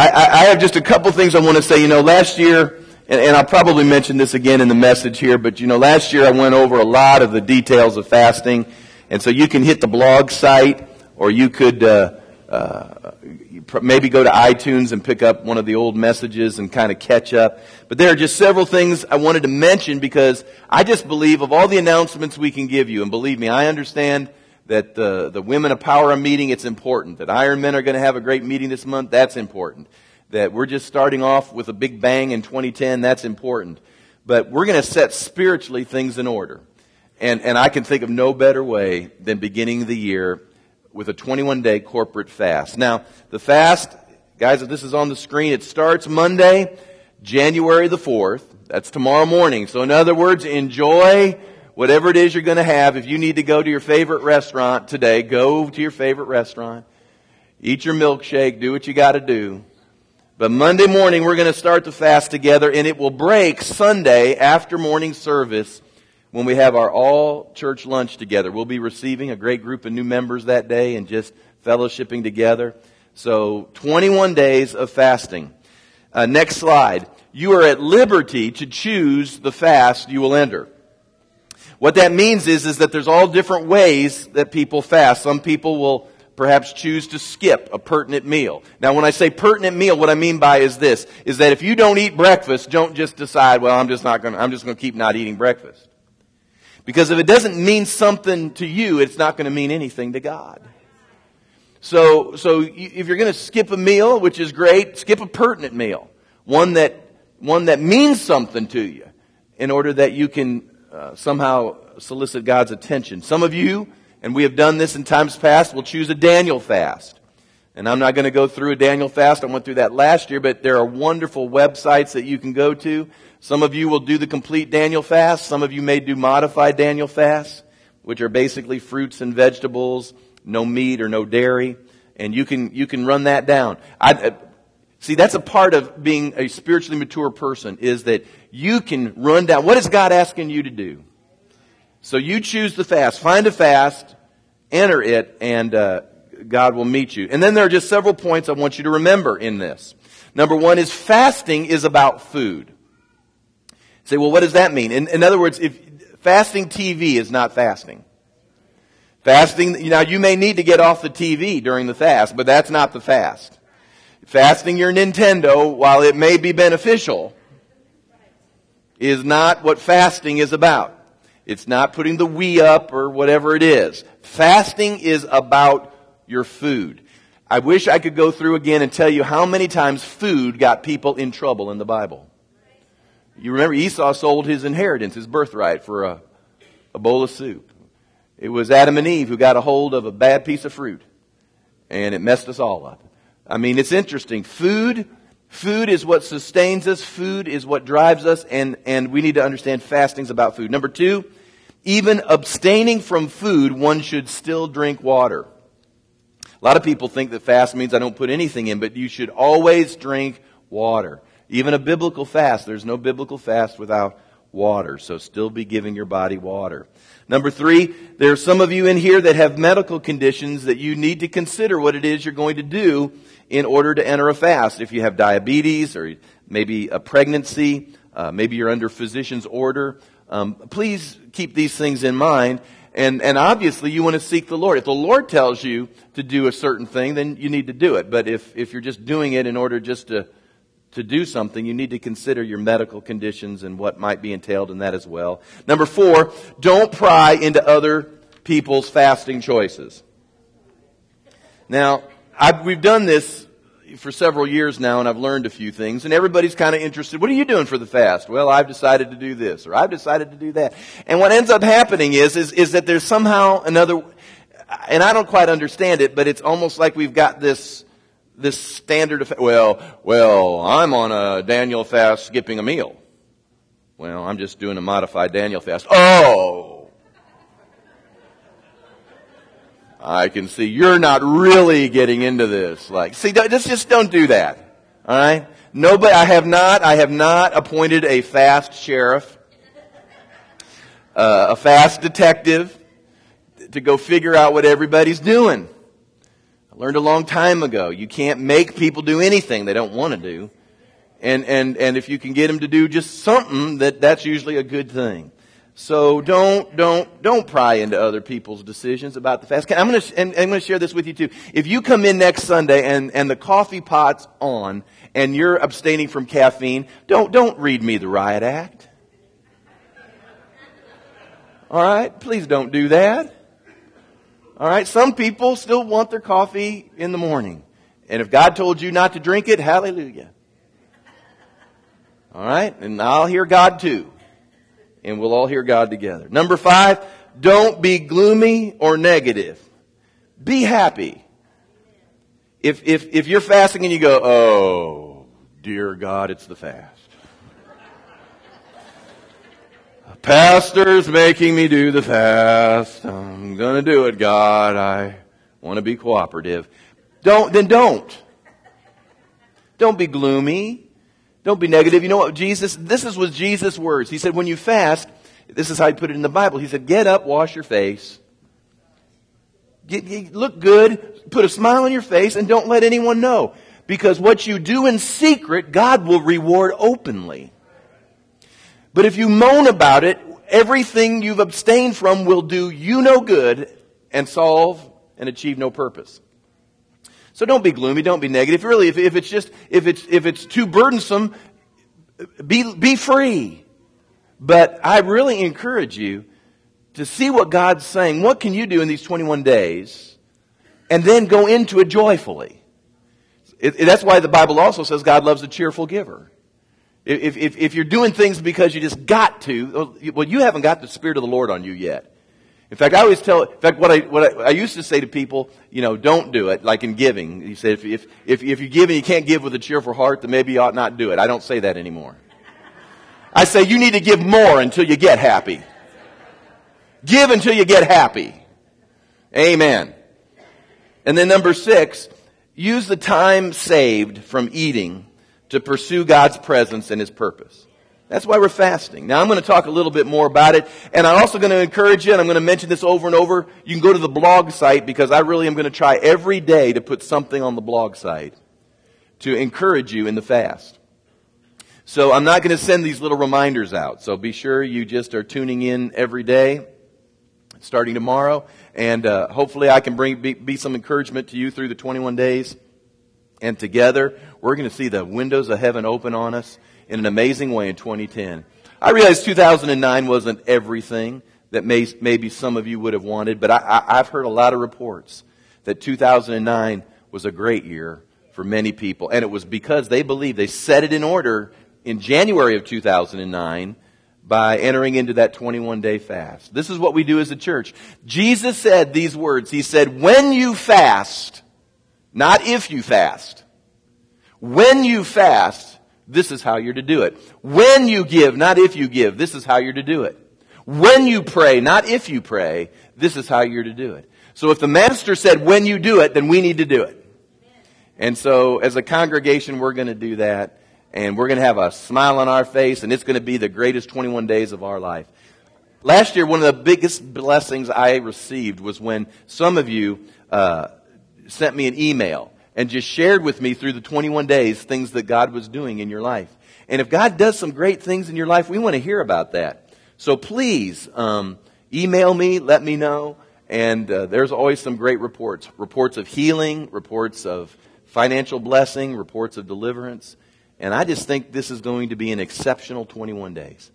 I, I, have just a couple things I want to say. You know, last year, and, and I'll probably mention this again in the message here, but you know, last year I went over a lot of the details of fasting, and so you can hit the blog site, or you could uh, uh, maybe go to iTunes and pick up one of the old messages and kind of catch up. But there are just several things I wanted to mention because I just believe of all the announcements we can give you, and believe me, I understand that the, the Women of Power are meeting, it's important. That Iron Men are going to have a great meeting this month, that's important. That we're just starting off with a big bang in 2010, that's important. But we're going to set spiritually things in order. And, and I can think of no better way than beginning the year with a 21 day corporate fast. Now, the fast, guys, if this is on the screen, it starts Monday, January the 4th. That's tomorrow morning. So in other words, enjoy whatever it is you're going to have. If you need to go to your favorite restaurant today, go to your favorite restaurant. Eat your milkshake. Do what you got to do. But Monday morning, we're going to start the fast together, and it will break Sunday after morning service when we have our all church lunch together. We'll be receiving a great group of new members that day and just fellowshipping together. So 21 days of fasting. Uh, next slide. You are at liberty to choose the fast you will enter. What that means is, is that there's all different ways that people fast. Some people will perhaps choose to skip a pertinent meal. Now when I say pertinent meal, what I mean by is this, is that if you don't eat breakfast, don't just decide, well, I'm just not gonna, I'm just gonna keep not eating breakfast. Because if it doesn't mean something to you, it's not going to mean anything to God. So, so if you're going to skip a meal, which is great, skip a pertinent meal. One that, one that means something to you in order that you can uh, somehow solicit God's attention. Some of you, and we have done this in times past, will choose a Daniel fast. And I'm not going to go through a Daniel fast. I went through that last year, but there are wonderful websites that you can go to some of you will do the complete Daniel fast. Some of you may do modified Daniel fasts, which are basically fruits and vegetables, no meat or no dairy. And you can, you can run that down. I, see, that's a part of being a spiritually mature person is that you can run down. What is God asking you to do? So you choose the fast. Find a fast, enter it, and uh, God will meet you. And then there are just several points I want you to remember in this. Number one is fasting is about food. Say, well, what does that mean? In, in other words, if fasting TV is not fasting. Fasting, now you may need to get off the TV during the fast, but that's not the fast. Fasting your Nintendo, while it may be beneficial, is not what fasting is about. It's not putting the Wii up or whatever it is. Fasting is about your food. I wish I could go through again and tell you how many times food got people in trouble in the Bible. You remember Esau sold his inheritance, his birthright, for a, a bowl of soup. It was Adam and Eve who got a hold of a bad piece of fruit. And it messed us all up. I mean, it's interesting. Food, food is what sustains us. Food is what drives us. And, and we need to understand fasting's about food. Number two, even abstaining from food, one should still drink water. A lot of people think that fast means I don't put anything in, but you should always drink water. Even a biblical fast, there's no biblical fast without water. So still be giving your body water. Number three, there are some of you in here that have medical conditions that you need to consider what it is you're going to do in order to enter a fast. If you have diabetes or maybe a pregnancy, uh, maybe you're under physician's order, um, please keep these things in mind. And, and obviously you want to seek the Lord. If the Lord tells you to do a certain thing, then you need to do it. But if, if you're just doing it in order just to to do something, you need to consider your medical conditions and what might be entailed in that as well. Number four, don't pry into other people's fasting choices. Now, I've, we've done this for several years now and I've learned a few things and everybody's kind of interested. What are you doing for the fast? Well, I've decided to do this or I've decided to do that. And what ends up happening is, is, is that there's somehow another, and I don't quite understand it, but it's almost like we've got this, this standard of, well, well, I'm on a Daniel fast skipping a meal. Well, I'm just doing a modified Daniel fast. Oh! I can see you're not really getting into this. Like, see, just, just don't do that. Alright? Nobody, I have not, I have not appointed a fast sheriff, uh, a fast detective to go figure out what everybody's doing. Learned a long time ago. You can't make people do anything they don't want to do. And, and, and if you can get them to do just something, that, that's usually a good thing. So don't, don't, don't pry into other people's decisions about the fast. I'm going to, I'm going to share this with you too. If you come in next Sunday and, and the coffee pot's on and you're abstaining from caffeine, don't, don't read me the riot act. All right? Please don't do that. All right? Some people still want their coffee in the morning. And if God told you not to drink it, hallelujah. All right? And I'll hear God too. And we'll all hear God together. Number five, don't be gloomy or negative. Be happy. If, if, if you're fasting and you go, oh, dear God, it's the fast. Pastor's making me do the fast. I'm gonna do it, God. I want to be cooperative. Don't, then don't. Don't be gloomy. Don't be negative. You know what Jesus, this is was Jesus' words. He said, when you fast, this is how he put it in the Bible. He said, get up, wash your face. Get, get, look good, put a smile on your face, and don't let anyone know. Because what you do in secret, God will reward openly. But if you moan about it, everything you've abstained from will do you no good and solve and achieve no purpose. So don't be gloomy, don't be negative. Really, if, if it's just, if it's, if it's too burdensome, be, be free. But I really encourage you to see what God's saying. What can you do in these 21 days? And then go into it joyfully. It, it, that's why the Bible also says God loves a cheerful giver. If, if, if you're doing things because you just got to, well, you haven't got the Spirit of the Lord on you yet. In fact, I always tell, in fact, what I, what I, I used to say to people, you know, don't do it, like in giving. You say, if, if, if, if you give and you can't give with a cheerful heart, then maybe you ought not do it. I don't say that anymore. I say you need to give more until you get happy. Give until you get happy. Amen. And then number six, use the time saved from eating to pursue God's presence and His purpose. That's why we're fasting. Now I'm going to talk a little bit more about it, and I'm also going to encourage you, and I'm going to mention this over and over. You can go to the blog site because I really am going to try every day to put something on the blog site to encourage you in the fast. So I'm not going to send these little reminders out. So be sure you just are tuning in every day, starting tomorrow, and uh, hopefully I can bring be, be some encouragement to you through the 21 days. And together, we're going to see the windows of heaven open on us in an amazing way in 2010. I realize 2009 wasn't everything that may, maybe some of you would have wanted, but I, I've heard a lot of reports that 2009 was a great year for many people. And it was because they believed they set it in order in January of 2009 by entering into that 21 day fast. This is what we do as a church. Jesus said these words. He said, when you fast, not if you fast. When you fast, this is how you're to do it. When you give, not if you give, this is how you're to do it. When you pray, not if you pray, this is how you're to do it. So if the master said when you do it, then we need to do it. And so as a congregation, we're going to do that. And we're going to have a smile on our face, and it's going to be the greatest 21 days of our life. Last year, one of the biggest blessings I received was when some of you uh, sent me an email and just shared with me through the 21 days things that God was doing in your life. And if God does some great things in your life, we want to hear about that. So please um, email me, let me know. And uh, there's always some great reports reports of healing, reports of financial blessing, reports of deliverance. And I just think this is going to be an exceptional 21 days.